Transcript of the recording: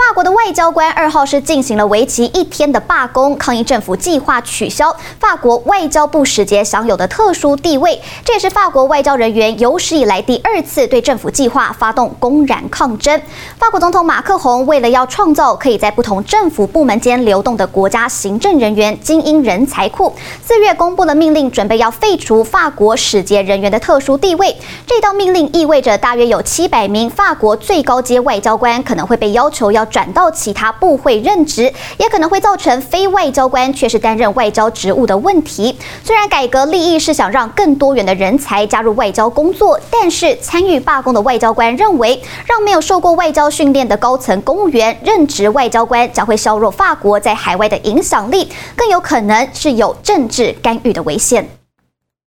法国的外交官二号是进行了为期一天的罢工，抗议政府计划取消法国外交部使节享有的特殊地位。这也是法国外交人员有史以来第二次对政府计划发动公然抗争。法国总统马克宏为了要创造可以在不同政府部门间流动的国家行政人员精英人才库，四月公布了命令，准备要废除法国使节人员的特殊地位。这道命令意味着大约有七百名法国最高阶外交官可能会被要求。要转到其他部会任职，也可能会造成非外交官却是担任外交职务的问题。虽然改革利益是想让更多元的人才加入外交工作，但是参与罢工的外交官认为，让没有受过外交训练的高层公务员任职外交官，将会削弱法国在海外的影响力，更有可能是有政治干预的危险。